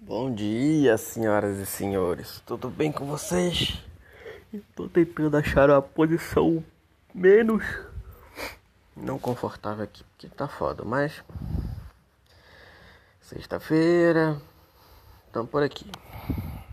Bom dia, senhoras e senhores. Tudo bem com vocês? Estou tentando achar uma posição menos não confortável aqui, porque tá foda, mas sexta-feira, estamos por aqui.